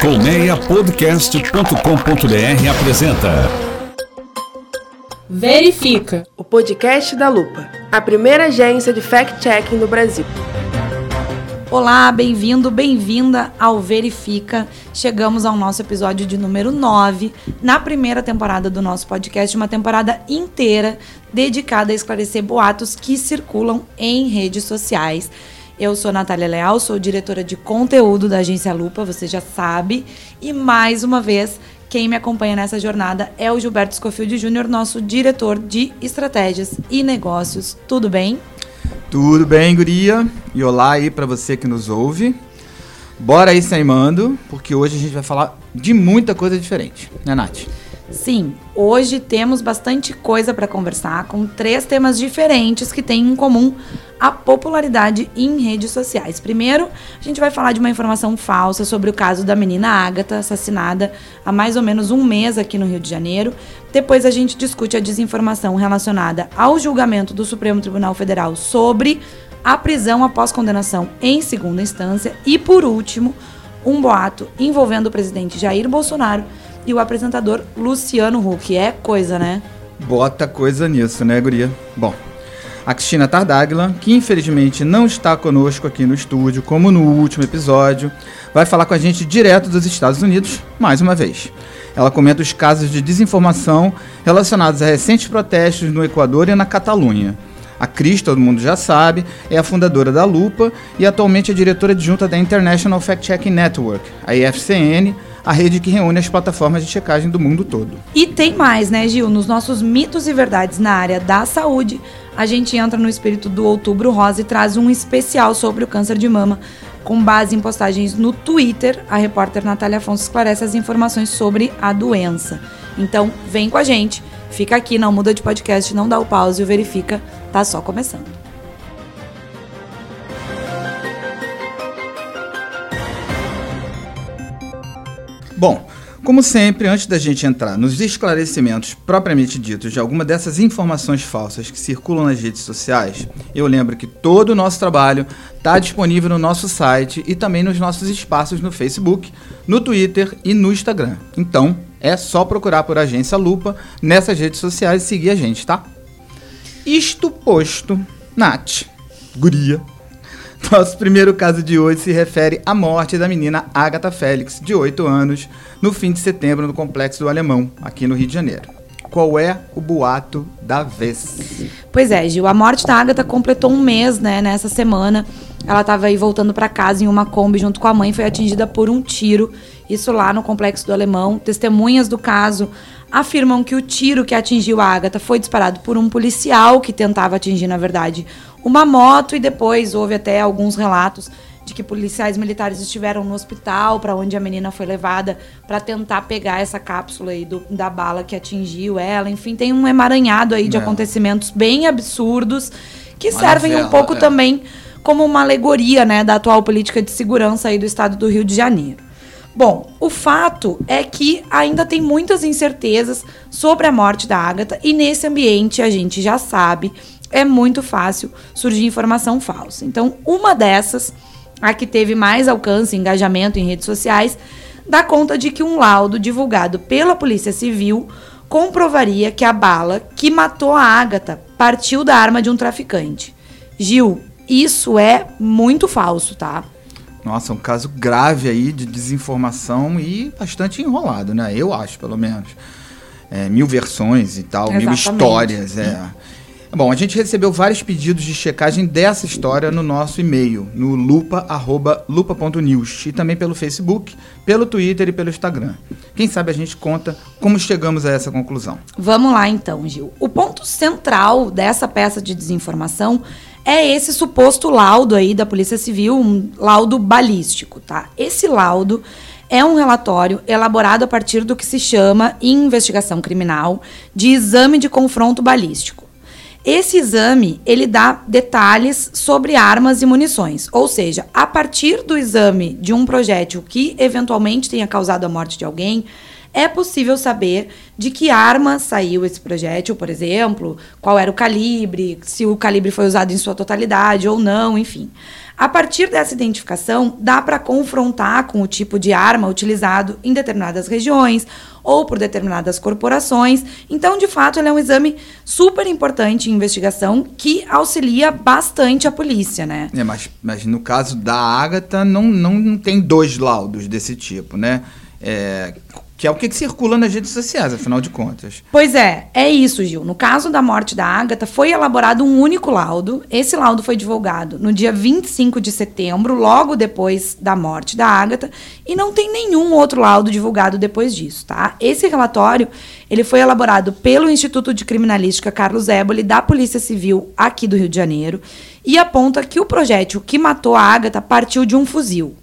Colmeiapodcast.com.br apresenta Verifica, o podcast da Lupa, a primeira agência de fact-checking do Brasil. Olá, bem-vindo, bem-vinda ao Verifica. Chegamos ao nosso episódio de número 9, na primeira temporada do nosso podcast, uma temporada inteira dedicada a esclarecer boatos que circulam em redes sociais. Eu sou Natália Leal, sou diretora de conteúdo da agência Lupa, você já sabe. E mais uma vez, quem me acompanha nessa jornada é o Gilberto Scofield Júnior, nosso diretor de estratégias e negócios. Tudo bem? Tudo bem, guria? E olá aí para você que nos ouve. Bora aí se porque hoje a gente vai falar de muita coisa diferente, né, Nath? Sim, hoje temos bastante coisa para conversar com três temas diferentes que têm em comum a popularidade em redes sociais. Primeiro, a gente vai falar de uma informação falsa sobre o caso da menina Ágata, assassinada há mais ou menos um mês aqui no Rio de Janeiro. Depois, a gente discute a desinformação relacionada ao julgamento do Supremo Tribunal Federal sobre a prisão após condenação em segunda instância. E, por último, um boato envolvendo o presidente Jair Bolsonaro e o apresentador Luciano Huck. É coisa, né? Bota coisa nisso, né, guria? Bom, a Cristina Tardáguila, que infelizmente não está conosco aqui no estúdio, como no último episódio, vai falar com a gente direto dos Estados Unidos, mais uma vez. Ela comenta os casos de desinformação relacionados a recentes protestos no Equador e na Catalunha. A Cris, todo mundo já sabe, é a fundadora da Lupa e atualmente é diretora adjunta da International Fact Checking Network, a IFCN, a rede que reúne as plataformas de checagem do mundo todo. E tem mais, né, Gil? Nos nossos mitos e verdades na área da saúde, a gente entra no espírito do Outubro Rosa e traz um especial sobre o câncer de mama. Com base em postagens no Twitter, a repórter Natália Afonso esclarece as informações sobre a doença. Então, vem com a gente, fica aqui, não muda de podcast, não dá o pause e o verifica, tá só começando. Bom, como sempre, antes da gente entrar nos esclarecimentos propriamente ditos de alguma dessas informações falsas que circulam nas redes sociais, eu lembro que todo o nosso trabalho está disponível no nosso site e também nos nossos espaços no Facebook, no Twitter e no Instagram. Então, é só procurar por Agência Lupa nessas redes sociais e seguir a gente, tá? Isto posto, Nath, guria, nosso primeiro caso de hoje se refere à morte da menina Agatha Félix, de 8 anos, no fim de setembro no Complexo do Alemão, aqui no Rio de Janeiro. Qual é o boato da vez? Pois é, Gil, a morte da Agatha completou um mês, né, nessa semana. Ela estava aí voltando para casa em uma Kombi junto com a mãe, foi atingida por um tiro, isso lá no Complexo do Alemão. Testemunhas do caso afirmam que o tiro que atingiu a Agatha foi disparado por um policial que tentava atingir, na verdade, uma moto e depois houve até alguns relatos de que policiais militares estiveram no hospital para onde a menina foi levada para tentar pegar essa cápsula aí do, da bala que atingiu ela. Enfim, tem um emaranhado aí de é. acontecimentos bem absurdos que servem um pouco é. também como uma alegoria, né, da atual política de segurança aí do estado do Rio de Janeiro. Bom, o fato é que ainda tem muitas incertezas sobre a morte da Agatha e nesse ambiente a gente já sabe é muito fácil surgir informação falsa. Então, uma dessas, a que teve mais alcance e engajamento em redes sociais, dá conta de que um laudo divulgado pela Polícia Civil comprovaria que a bala que matou a Ágata partiu da arma de um traficante. Gil, isso é muito falso, tá? Nossa, um caso grave aí de desinformação e bastante enrolado, né? Eu acho, pelo menos. É, mil versões e tal, Exatamente. mil histórias. É. Bom, a gente recebeu vários pedidos de checagem dessa história no nosso e-mail, no lupa.lupa.news e também pelo Facebook, pelo Twitter e pelo Instagram. Quem sabe a gente conta como chegamos a essa conclusão. Vamos lá então, Gil. O ponto central dessa peça de desinformação é esse suposto laudo aí da Polícia Civil, um laudo balístico, tá? Esse laudo é um relatório elaborado a partir do que se chama, em investigação criminal, de exame de confronto balístico. Esse exame, ele dá detalhes sobre armas e munições, ou seja, a partir do exame de um projétil que eventualmente tenha causado a morte de alguém, é possível saber de que arma saiu esse projétil, por exemplo, qual era o calibre, se o calibre foi usado em sua totalidade ou não, enfim. A partir dessa identificação, dá para confrontar com o tipo de arma utilizado em determinadas regiões ou por determinadas corporações. Então, de fato, ele é um exame super importante em investigação que auxilia bastante a polícia, né? É, mas, mas no caso da Ágata, não, não tem dois laudos desse tipo, né? É, que é o que, circula nas redes sociais, afinal de contas. Pois é, é isso, Gil. No caso da morte da Ágata, foi elaborado um único laudo. Esse laudo foi divulgado no dia 25 de setembro, logo depois da morte da Ágata, e não tem nenhum outro laudo divulgado depois disso, tá? Esse relatório, ele foi elaborado pelo Instituto de Criminalística Carlos Éboli da Polícia Civil aqui do Rio de Janeiro e aponta que o projétil que matou a Ágata partiu de um fuzil.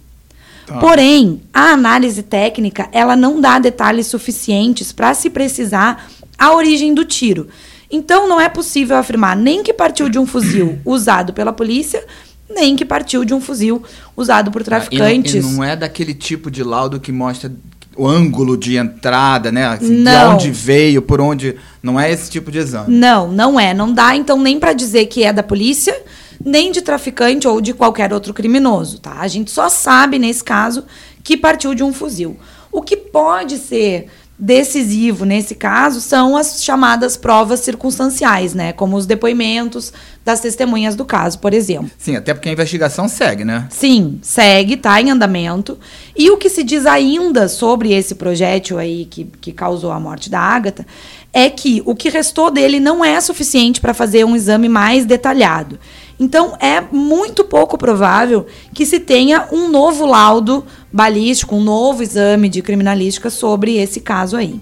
Tá. Porém, a análise técnica ela não dá detalhes suficientes para se precisar a origem do tiro. Então, não é possível afirmar nem que partiu de um fuzil usado pela polícia, nem que partiu de um fuzil usado por traficantes. Ah, e, não, e não é daquele tipo de laudo que mostra o ângulo de entrada, né? Assim, de onde veio, por onde. Não é esse tipo de exame. Não, não é. Não dá, então, nem para dizer que é da polícia nem de traficante ou de qualquer outro criminoso, tá? A gente só sabe, nesse caso, que partiu de um fuzil. O que pode ser decisivo nesse caso são as chamadas provas circunstanciais, né? Como os depoimentos das testemunhas do caso, por exemplo. Sim, até porque a investigação segue, né? Sim, segue, tá em andamento. E o que se diz ainda sobre esse projétil aí que, que causou a morte da Ágata é que o que restou dele não é suficiente para fazer um exame mais detalhado. Então, é muito pouco provável que se tenha um novo laudo balístico, um novo exame de criminalística sobre esse caso aí.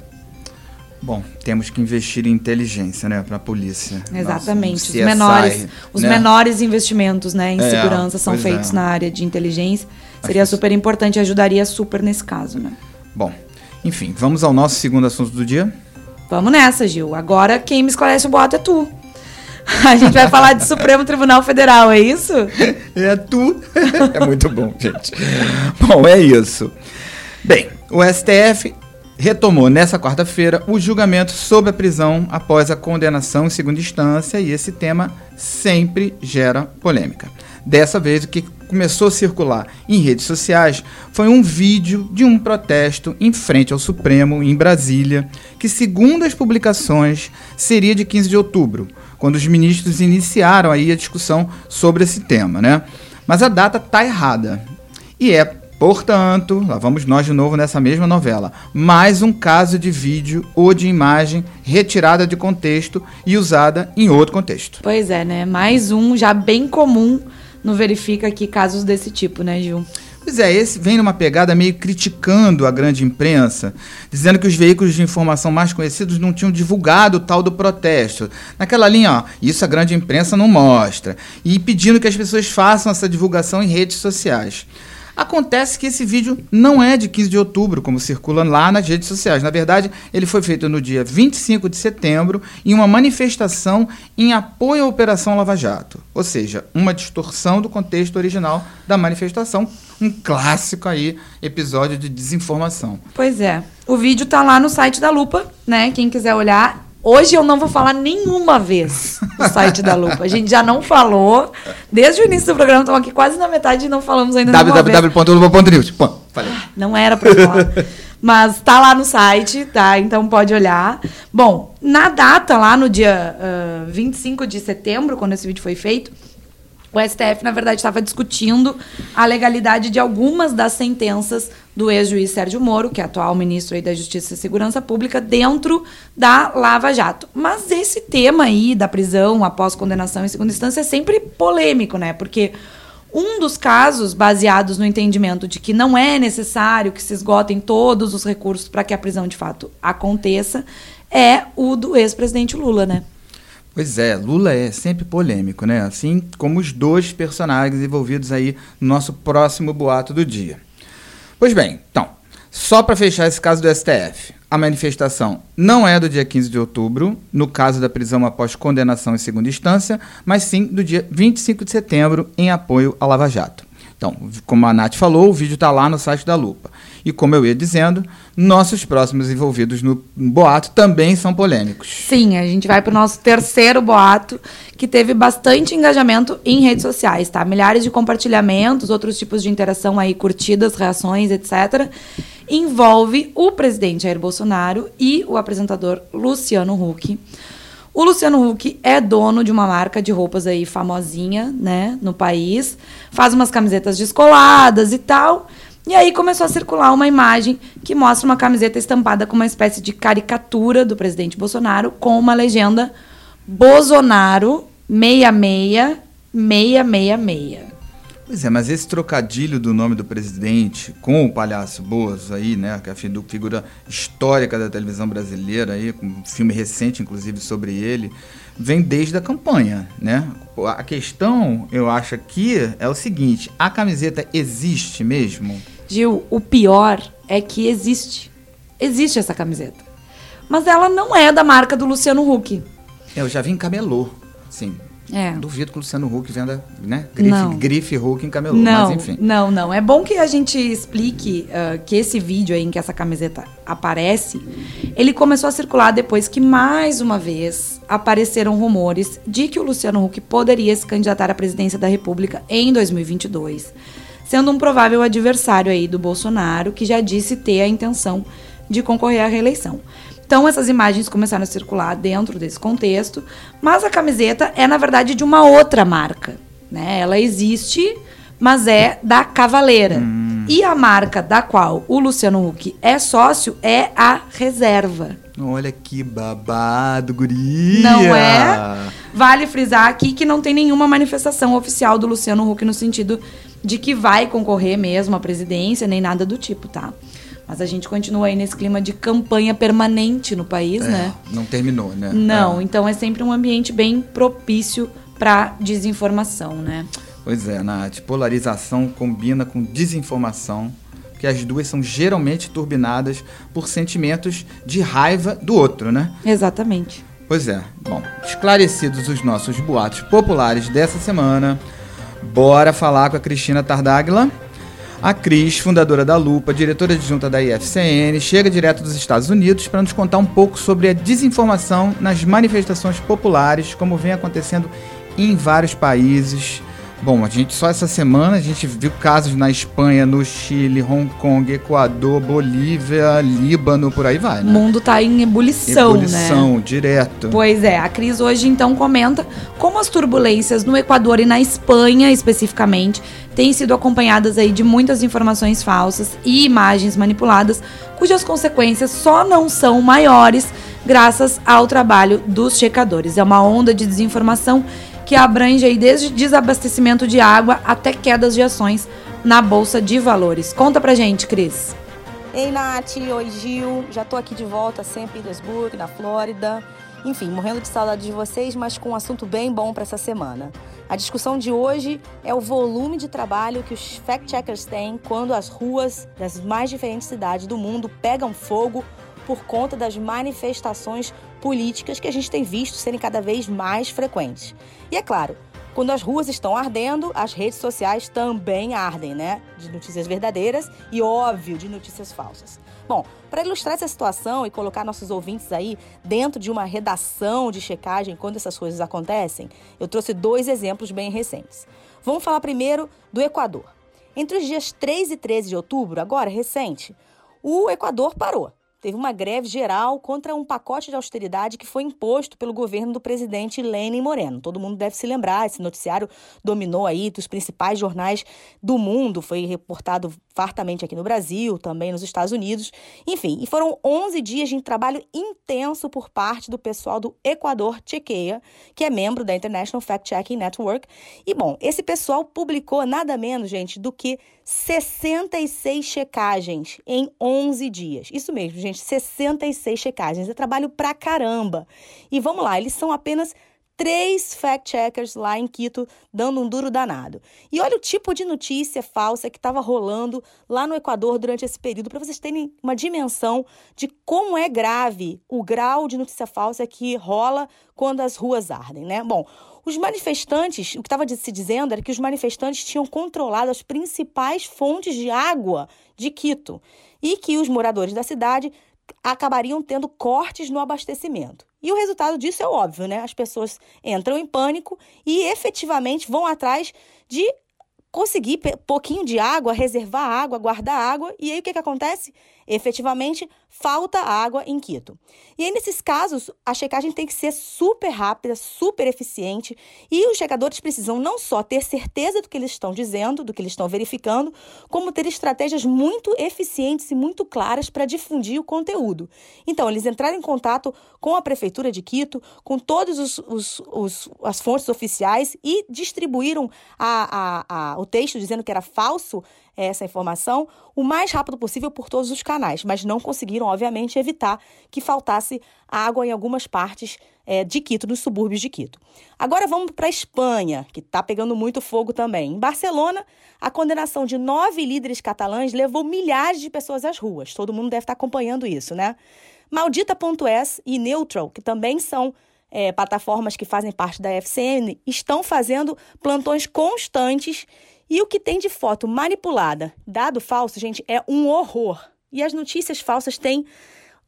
Bom, temos que investir em inteligência, né, para a polícia. Exatamente. Nossa, um os menores, os né? menores investimentos, né, em é, segurança são feitos é. na área de inteligência. Seria super importante, ajudaria super nesse caso, né? Bom, enfim, vamos ao nosso segundo assunto do dia. Vamos nessa, Gil. Agora quem me esclarece o boato é tu. A gente vai falar de Supremo Tribunal Federal, é isso? É tu. É muito bom, gente. Bom, é isso. Bem, o STF retomou nessa quarta-feira o julgamento sobre a prisão após a condenação em segunda instância e esse tema sempre gera polêmica. Dessa vez, o que começou a circular em redes sociais foi um vídeo de um protesto em frente ao Supremo, em Brasília, que, segundo as publicações, seria de 15 de outubro, quando os ministros iniciaram aí a discussão sobre esse tema, né? Mas a data tá errada. E é, portanto, lá vamos nós de novo nessa mesma novela, mais um caso de vídeo ou de imagem retirada de contexto e usada em outro contexto. Pois é, né? Mais um já bem comum no verifica aqui casos desse tipo, né, Gil? Pois é, esse vem numa pegada meio criticando a grande imprensa, dizendo que os veículos de informação mais conhecidos não tinham divulgado o tal do protesto. Naquela linha, ó, isso a grande imprensa não mostra. E pedindo que as pessoas façam essa divulgação em redes sociais. Acontece que esse vídeo não é de 15 de outubro, como circula lá nas redes sociais. Na verdade, ele foi feito no dia 25 de setembro em uma manifestação em apoio à Operação Lava Jato. Ou seja, uma distorção do contexto original da manifestação. Um clássico aí, episódio de desinformação. Pois é. O vídeo tá lá no site da Lupa, né? Quem quiser olhar, Hoje eu não vou falar nenhuma vez do site da Lupa. A gente já não falou. Desde o início do programa, estamos aqui quase na metade e não falamos ainda www.lupa.news. Não era para falar. Mas tá lá no site, tá? Então pode olhar. Bom, na data, lá no dia uh, 25 de setembro, quando esse vídeo foi feito, o STF, na verdade, estava discutindo a legalidade de algumas das sentenças do ex-juiz Sérgio Moro, que é atual ministro da Justiça e Segurança Pública, dentro da Lava Jato. Mas esse tema aí da prisão após condenação em segunda instância é sempre polêmico, né? Porque um dos casos baseados no entendimento de que não é necessário que se esgotem todos os recursos para que a prisão de fato aconteça é o do ex-presidente Lula, né? Pois é, Lula é sempre polêmico, né? Assim como os dois personagens envolvidos aí no nosso próximo boato do dia. Pois bem, então, só para fechar esse caso do STF, a manifestação não é do dia 15 de outubro, no caso da prisão após condenação em segunda instância, mas sim do dia 25 de setembro, em apoio à Lava Jato. Então, como a Nath falou, o vídeo está lá no site da Lupa. E como eu ia dizendo, nossos próximos envolvidos no boato também são polêmicos. Sim, a gente vai para o nosso terceiro boato, que teve bastante engajamento em redes sociais, tá? Milhares de compartilhamentos, outros tipos de interação aí, curtidas, reações, etc. Envolve o presidente Jair Bolsonaro e o apresentador Luciano Huck. O Luciano Huck é dono de uma marca de roupas aí famosinha, né, no país. Faz umas camisetas descoladas e tal. E aí começou a circular uma imagem que mostra uma camiseta estampada com uma espécie de caricatura do presidente Bolsonaro com uma legenda Bolsonaro 66 666. Pois é, mas esse trocadilho do nome do presidente com o palhaço Bozo aí, né, que é a figura histórica da televisão brasileira aí, com um filme recente inclusive sobre ele, vem desde a campanha, né? A questão, eu acho aqui é o seguinte, a camiseta existe mesmo? Gil, o pior é que existe. Existe essa camiseta. Mas ela não é da marca do Luciano Huck. É, eu já vi em camelô, sim. É. Duvido que o Luciano Huck venda, né? Grife, Não. grife Huck em camelô, Não, mas enfim. não, não. É bom que a gente explique ah, que esse vídeo aí em que essa camiseta aparece, ele começou a circular depois que, mais uma vez, apareceram rumores de que o Luciano Huck poderia se candidatar à presidência da República em 2022, sendo um provável adversário aí do Bolsonaro, que já disse ter a intenção de concorrer à reeleição. Então essas imagens começaram a circular dentro desse contexto, mas a camiseta é na verdade de uma outra marca, né? Ela existe, mas é da Cavaleira. E a marca da qual o Luciano Huck é sócio é a Reserva. Olha que babado, guria! Não é? Vale frisar aqui que não tem nenhuma manifestação oficial do Luciano Huck no sentido de que vai concorrer mesmo à presidência, nem nada do tipo, tá? Mas a gente continua aí nesse clima de campanha permanente no país, É, né? Não terminou, né? Não, É. então é sempre um ambiente bem propício para desinformação, né? Pois é, Nath. Polarização combina com desinformação, que as duas são geralmente turbinadas por sentimentos de raiva do outro, né? Exatamente. Pois é. Bom, esclarecidos os nossos boatos populares dessa semana, bora falar com a Cristina Tardáguila. A Cris, fundadora da Lupa, diretora adjunta da IFCN, chega direto dos Estados Unidos para nos contar um pouco sobre a desinformação nas manifestações populares, como vem acontecendo em vários países. Bom, a gente só essa semana a gente viu casos na Espanha, no Chile, Hong Kong, Equador, Bolívia, Líbano, por aí vai, O né? mundo tá em ebulição, né? Ebulição, direto. Pois é, a Cris hoje então comenta como as turbulências no Equador e na Espanha especificamente têm sido acompanhadas aí de muitas informações falsas e imagens manipuladas, cujas consequências só não são maiores graças ao trabalho dos checadores. É uma onda de desinformação que abrange aí desde desabastecimento de água até quedas de ações na bolsa de valores. Conta pra gente, Cris. Ei, Nath, oi, Gil. Já tô aqui de volta, sempre em Petersburg, na Flórida. Enfim, morrendo de saudade de vocês, mas com um assunto bem bom para essa semana. A discussão de hoje é o volume de trabalho que os fact-checkers têm quando as ruas das mais diferentes cidades do mundo pegam fogo por conta das manifestações políticas que a gente tem visto serem cada vez mais frequentes. E é claro, quando as ruas estão ardendo, as redes sociais também ardem, né? De notícias verdadeiras e, óbvio, de notícias falsas. Bom, para ilustrar essa situação e colocar nossos ouvintes aí dentro de uma redação de checagem quando essas coisas acontecem, eu trouxe dois exemplos bem recentes. Vamos falar primeiro do Equador. Entre os dias 3 e 13 de outubro, agora recente, o Equador parou. Teve uma greve geral contra um pacote de austeridade que foi imposto pelo governo do presidente Lenin Moreno. Todo mundo deve se lembrar, esse noticiário dominou aí dos principais jornais do mundo, foi reportado fartamente aqui no Brasil, também nos Estados Unidos. Enfim, e foram 11 dias de trabalho intenso por parte do pessoal do Equador Chequeia, que é membro da International Fact Checking Network. E bom, esse pessoal publicou nada menos, gente, do que 66 checagens em 11 dias. Isso mesmo, gente, 66 checagens. É trabalho pra caramba. E vamos lá, eles são apenas três fact-checkers lá em Quito dando um duro danado. E olha o tipo de notícia falsa que estava rolando lá no Equador durante esse período, para vocês terem uma dimensão de como é grave o grau de notícia falsa que rola quando as ruas ardem, né? Bom, Os manifestantes, o que estava se dizendo era que os manifestantes tinham controlado as principais fontes de água de Quito e que os moradores da cidade acabariam tendo cortes no abastecimento. E o resultado disso é óbvio, né? As pessoas entram em pânico e efetivamente vão atrás de conseguir pouquinho de água, reservar água, guardar água, e aí o que, que acontece? Efetivamente, falta água em Quito. E aí, nesses casos, a checagem tem que ser super rápida, super eficiente, e os checadores precisam não só ter certeza do que eles estão dizendo, do que eles estão verificando, como ter estratégias muito eficientes e muito claras para difundir o conteúdo. Então, eles entraram em contato com a Prefeitura de Quito, com todas as fontes oficiais e distribuíram a, a, a, o texto dizendo que era falso essa informação o mais rápido possível por todos os canais, mas não conseguiram, obviamente, evitar que faltasse água em algumas partes é, de Quito, nos subúrbios de Quito. Agora vamos para a Espanha, que está pegando muito fogo também. Em Barcelona, a condenação de nove líderes catalães levou milhares de pessoas às ruas. Todo mundo deve estar acompanhando isso, né? Maldita.es e Neutral, que também são é, plataformas que fazem parte da FCN, estão fazendo plantões constantes e o que tem de foto manipulada, dado falso, gente, é um horror. E as notícias falsas têm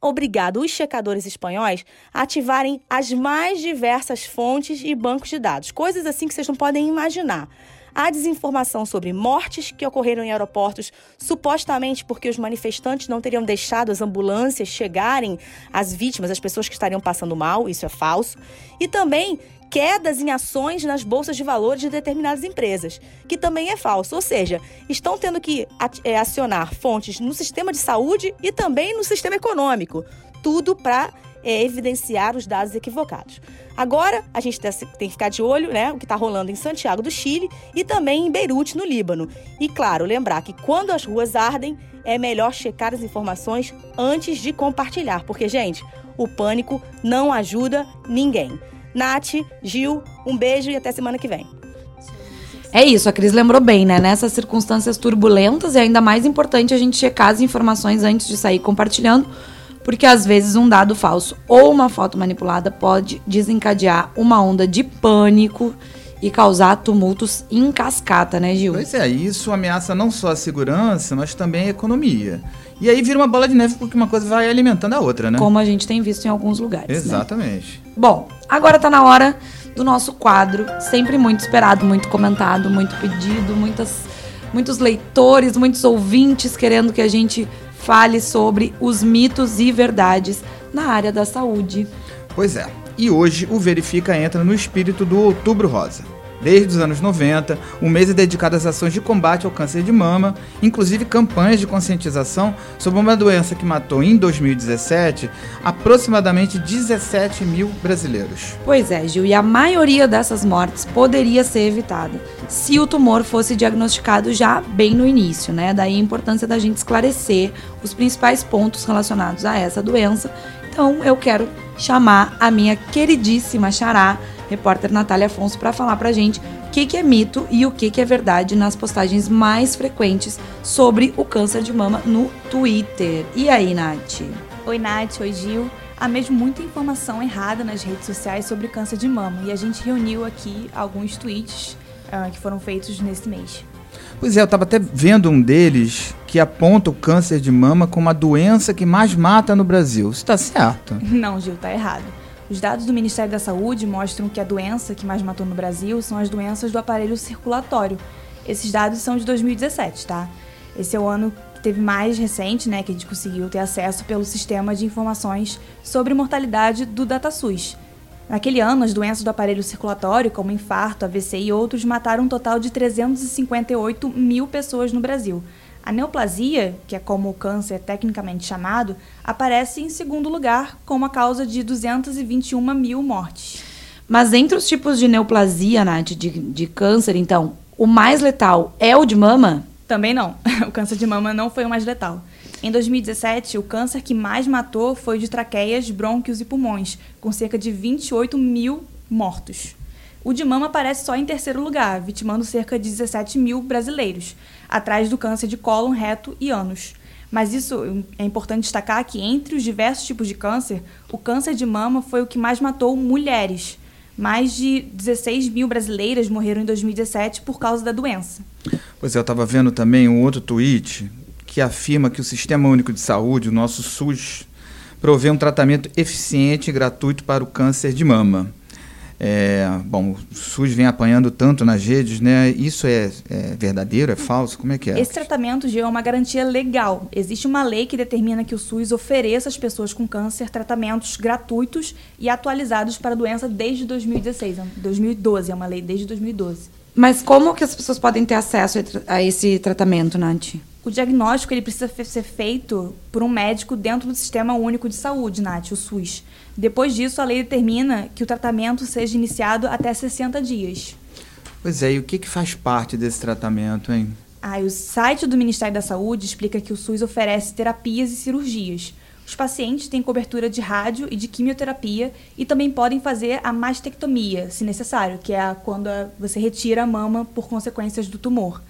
obrigado os checadores espanhóis a ativarem as mais diversas fontes e bancos de dados, coisas assim que vocês não podem imaginar. Há desinformação sobre mortes que ocorreram em aeroportos, supostamente porque os manifestantes não teriam deixado as ambulâncias chegarem às vítimas, às pessoas que estariam passando mal, isso é falso. E também quedas em ações nas bolsas de valores de determinadas empresas, que também é falso. Ou seja, estão tendo que é, acionar fontes no sistema de saúde e também no sistema econômico. Tudo para é, evidenciar os dados equivocados. Agora, a gente tem que ficar de olho, né, o que está rolando em Santiago do Chile e também em Beirute, no Líbano. E, claro, lembrar que quando as ruas ardem, é melhor checar as informações antes de compartilhar, porque, gente, o pânico não ajuda ninguém. Nath, Gil, um beijo e até semana que vem. É isso, a Cris lembrou bem, né? Nessas circunstâncias turbulentas é ainda mais importante a gente checar as informações antes de sair compartilhando, porque às vezes um dado falso ou uma foto manipulada pode desencadear uma onda de pânico e causar tumultos em cascata, né, Gil? Pois é, isso ameaça não só a segurança, mas também a economia. E aí vira uma bola de neve porque uma coisa vai alimentando a outra, né? Como a gente tem visto em alguns lugares. Né? Exatamente. Né? Bom, agora tá na hora do nosso quadro, sempre muito esperado, muito comentado, muito pedido, muitas, muitos leitores, muitos ouvintes querendo que a gente fale sobre os mitos e verdades na área da saúde. Pois é. E hoje o Verifica entra no espírito do Outubro Rosa. Desde os anos 90, o mês é dedicado às ações de combate ao câncer de mama, inclusive campanhas de conscientização sobre uma doença que matou em 2017 aproximadamente 17 mil brasileiros. Pois é, Gil, e a maioria dessas mortes poderia ser evitada se o tumor fosse diagnosticado já bem no início, né? Daí a importância da gente esclarecer os principais pontos relacionados a essa doença. Então eu quero chamar a minha queridíssima Xará, repórter Natália Afonso, para falar para gente o que, que é mito e o que, que é verdade nas postagens mais frequentes sobre o câncer de mama no Twitter. E aí, Nath? Oi, Nath. Oi, Gil. Há mesmo muita informação errada nas redes sociais sobre câncer de mama e a gente reuniu aqui alguns tweets uh, que foram feitos nesse mês. Pois é, eu estava até vendo um deles que aponta o câncer de mama como a doença que mais mata no Brasil. Isso está certo? Não, Gil, está errado. Os dados do Ministério da Saúde mostram que a doença que mais matou no Brasil são as doenças do aparelho circulatório. Esses dados são de 2017, tá? Esse é o ano que teve mais recente, né, que a gente conseguiu ter acesso pelo sistema de informações sobre mortalidade do DataSUS. Naquele ano, as doenças do aparelho circulatório, como infarto, AVC e outros, mataram um total de 358 mil pessoas no Brasil. A neoplasia, que é como o câncer é tecnicamente chamado, aparece em segundo lugar, com uma causa de 221 mil mortes. Mas entre os tipos de neoplasia, Nath, de, de câncer, então, o mais letal é o de mama? Também não. O câncer de mama não foi o mais letal. Em 2017, o câncer que mais matou foi de traqueias, brônquios e pulmões, com cerca de 28 mil mortos. O de mama aparece só em terceiro lugar, vitimando cerca de 17 mil brasileiros, atrás do câncer de cólon, reto e ânus. Mas isso é importante destacar que entre os diversos tipos de câncer, o câncer de mama foi o que mais matou mulheres. Mais de 16 mil brasileiras morreram em 2017 por causa da doença. Pois é, eu estava vendo também um outro tweet que afirma que o Sistema Único de Saúde, o nosso SUS, provê um tratamento eficiente e gratuito para o câncer de mama. É, bom, o SUS vem apanhando tanto nas redes, né? Isso é, é, verdadeiro, é falso? Como é que é? Esse tratamento já é uma garantia legal. Existe uma lei que determina que o SUS ofereça às pessoas com câncer tratamentos gratuitos e atualizados para a doença desde 2016. 2012, é uma lei desde 2012. Mas como que as pessoas podem ter acesso a esse tratamento, Nath? O diagnóstico ele precisa ser feito por um médico dentro do Sistema Único de Saúde, Nath, o SUS. Depois disso, a lei determina que o tratamento seja iniciado até 60 dias. Pois é, e o que, que faz parte desse tratamento, hein? Ah, o site do Ministério da Saúde explica que o SUS oferece terapias e cirurgias. Os pacientes têm cobertura de rádio e de quimioterapia e também podem fazer a mastectomia, se necessário, que é quando você retira a mama por consequências do tumor.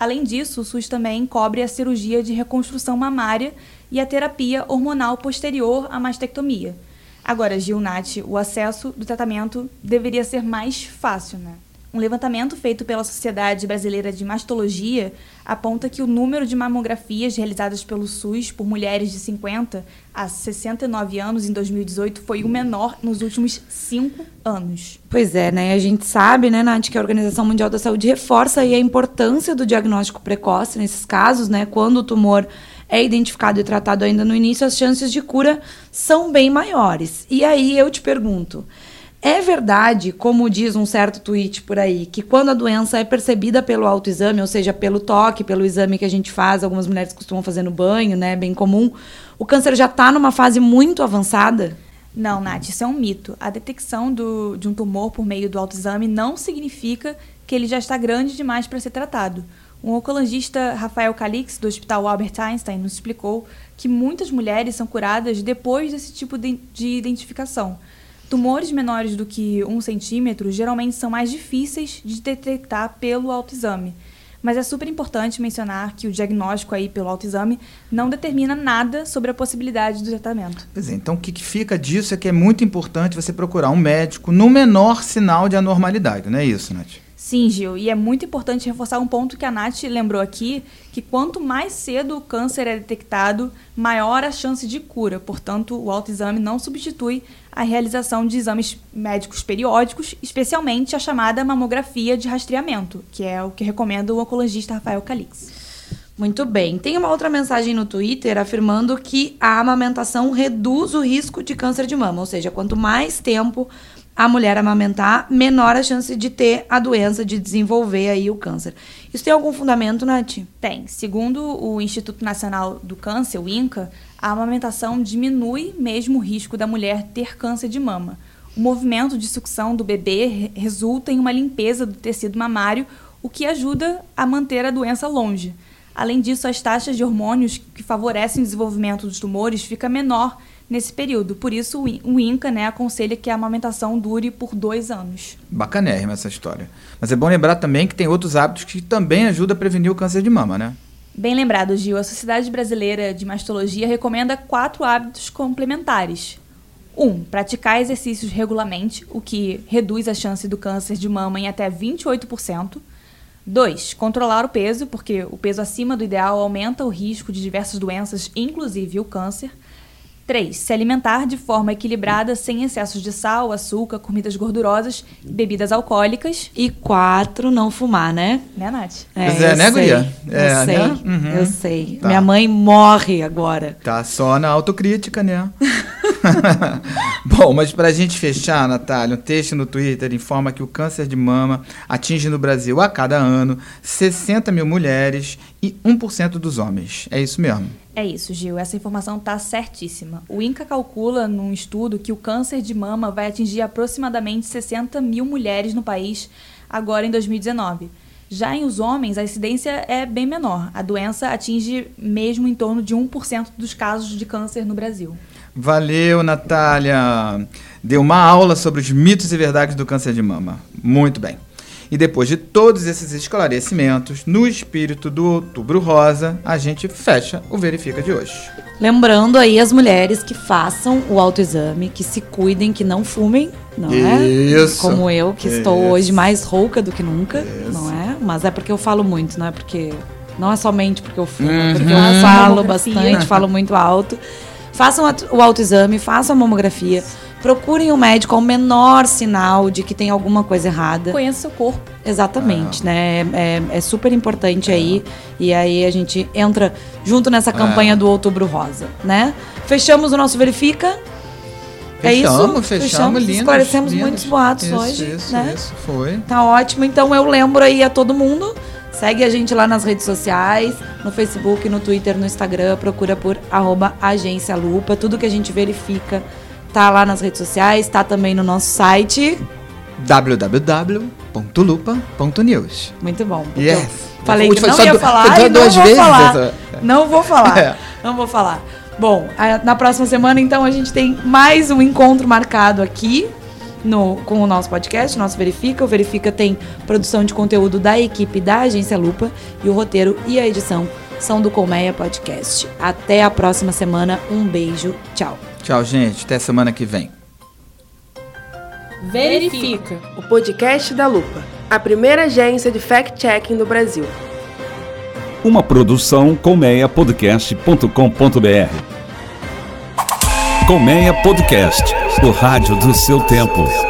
Além disso, o SUS também cobre a cirurgia de reconstrução mamária e a terapia hormonal posterior à mastectomia. Agora, Gil Nath, o acesso do tratamento deveria ser mais fácil, né? Um levantamento feito pela Sociedade Brasileira de Mastologia aponta que o número de mamografias realizadas pelo SUS por mulheres de 50 a 69 anos em 2018 foi o menor nos últimos cinco anos. Pois é, né? A gente sabe, né, Nath, que a Organização Mundial da Saúde reforça aí a importância do diagnóstico precoce nesses casos, né? Quando o tumor é identificado e tratado ainda no início, as chances de cura são bem maiores. E aí eu te pergunto. É verdade, como diz um certo tweet por aí, que quando a doença é percebida pelo autoexame, ou seja, pelo toque, pelo exame que a gente faz, algumas mulheres costumam fazer no banho, né, bem comum, o câncer já está numa fase muito avançada? Não, Nath, isso é um mito. A detecção do, de um tumor por meio do autoexame não significa que ele já está grande demais para ser tratado. O oncologista Rafael Calix, do Hospital Albert Einstein, nos explicou que muitas mulheres são curadas depois desse tipo de, de identificação. Tumores menores do que um centímetro geralmente são mais difíceis de detectar pelo autoexame. Mas é super importante mencionar que o diagnóstico aí pelo autoexame não determina nada sobre a possibilidade do tratamento. Pois é, então o que fica disso é que é muito importante você procurar um médico no menor sinal de anormalidade, não é isso, Nath? Sim, Gil, e é muito importante reforçar um ponto que a Nath lembrou aqui, que quanto mais cedo o câncer é detectado, maior a chance de cura. Portanto, o autoexame não substitui a realização de exames médicos periódicos, especialmente a chamada mamografia de rastreamento, que é o que recomenda o oncologista Rafael Calix. Muito bem. Tem uma outra mensagem no Twitter afirmando que a amamentação reduz o risco de câncer de mama, ou seja, quanto mais tempo a mulher amamentar, menor a chance de ter a doença, de desenvolver aí o câncer. Isso tem algum fundamento, Nath? Tem. Segundo o Instituto Nacional do Câncer, o INCA, a amamentação diminui mesmo o risco da mulher ter câncer de mama. O movimento de sucção do bebê resulta em uma limpeza do tecido mamário, o que ajuda a manter a doença longe. Além disso, as taxas de hormônios que favorecem o desenvolvimento dos tumores fica menor nesse período. Por isso, o INCA né, aconselha que a amamentação dure por dois anos. Bacanérrima essa história. Mas é bom lembrar também que tem outros hábitos que também ajudam a prevenir o câncer de mama, né? Bem lembrado, Gil. A Sociedade Brasileira de Mastologia recomenda quatro hábitos complementares. 1. Um, praticar exercícios regularmente, o que reduz a chance do câncer de mama em até 28%. 2. Controlar o peso, porque o peso acima do ideal aumenta o risco de diversas doenças, inclusive o câncer. 3. Se alimentar de forma equilibrada, sem excessos de sal, açúcar, comidas gordurosas e bebidas alcoólicas. E 4. Não fumar, né? Né, Nath? É, pois é, né, Guia? É, eu sei, né? uhum. eu sei. Tá. Minha mãe morre agora. Tá só na autocrítica, né? Bom, mas para a gente fechar, Natália, um texto no Twitter informa que o câncer de mama atinge no Brasil a cada ano 60 mil mulheres e 1% dos homens. É isso mesmo? É isso, Gil. Essa informação está certíssima. O INCA calcula num estudo que o câncer de mama vai atingir aproximadamente 60 mil mulheres no país agora em 2019. Já em os homens, a incidência é bem menor. A doença atinge mesmo em torno de 1% dos casos de câncer no Brasil. Valeu, Natália. Deu uma aula sobre os mitos e verdades do câncer de mama. Muito bem. E depois de todos esses esclarecimentos, no espírito do Outubro Rosa, a gente fecha o Verifica de hoje. Lembrando aí as mulheres que façam o autoexame, que se cuidem, que não fumem, não é? Isso. Como eu, que estou Isso. hoje mais rouca do que nunca, não é? Mas é porque eu falo muito, não é porque. Não é somente porque eu fumo, é porque eu Façam falo bastante, falo muito alto. Façam o autoexame, façam a mamografia. Procurem um médico ao menor sinal de que tem alguma coisa errada. Conheça seu corpo. Exatamente, né? É, é super importante aí. E aí a gente entra junto nessa campanha do Outubro Rosa, né? Fechamos o nosso Verifica. é isso? Fechamos, fechamos, lindos, Esclarecemos lindos. muitos boatos Isso, hoje, Isso, né? isso, foi. Tá ótimo. Então eu lembro aí a todo mundo. Segue a gente lá nas redes sociais, no Facebook, no Twitter, no Instagram. Procura por arroba Agência Lupa. Tudo que a gente verifica tá lá nas redes sociais, tá também no nosso site. www.lupa.news. Muito bom. Yes. Falei que não ia falar e não duas vou vezes falar. Não vou falar. Não vou falar. Bom, na próxima semana, então, a gente tem mais um encontro marcado aqui no, com o nosso podcast, nosso Verifica. O Verifica tem produção de conteúdo da equipe da Agência Lupa e o roteiro e a edição são do Colmeia Podcast. Até a próxima semana. Um beijo. Tchau. Tchau, gente. Até semana que vem. Verifica. O podcast da Lupa, a primeira agência de fact-checking do Brasil. Uma produção colmeiapodcast.com.br. Colmeia Podcast, o rádio do seu tempo.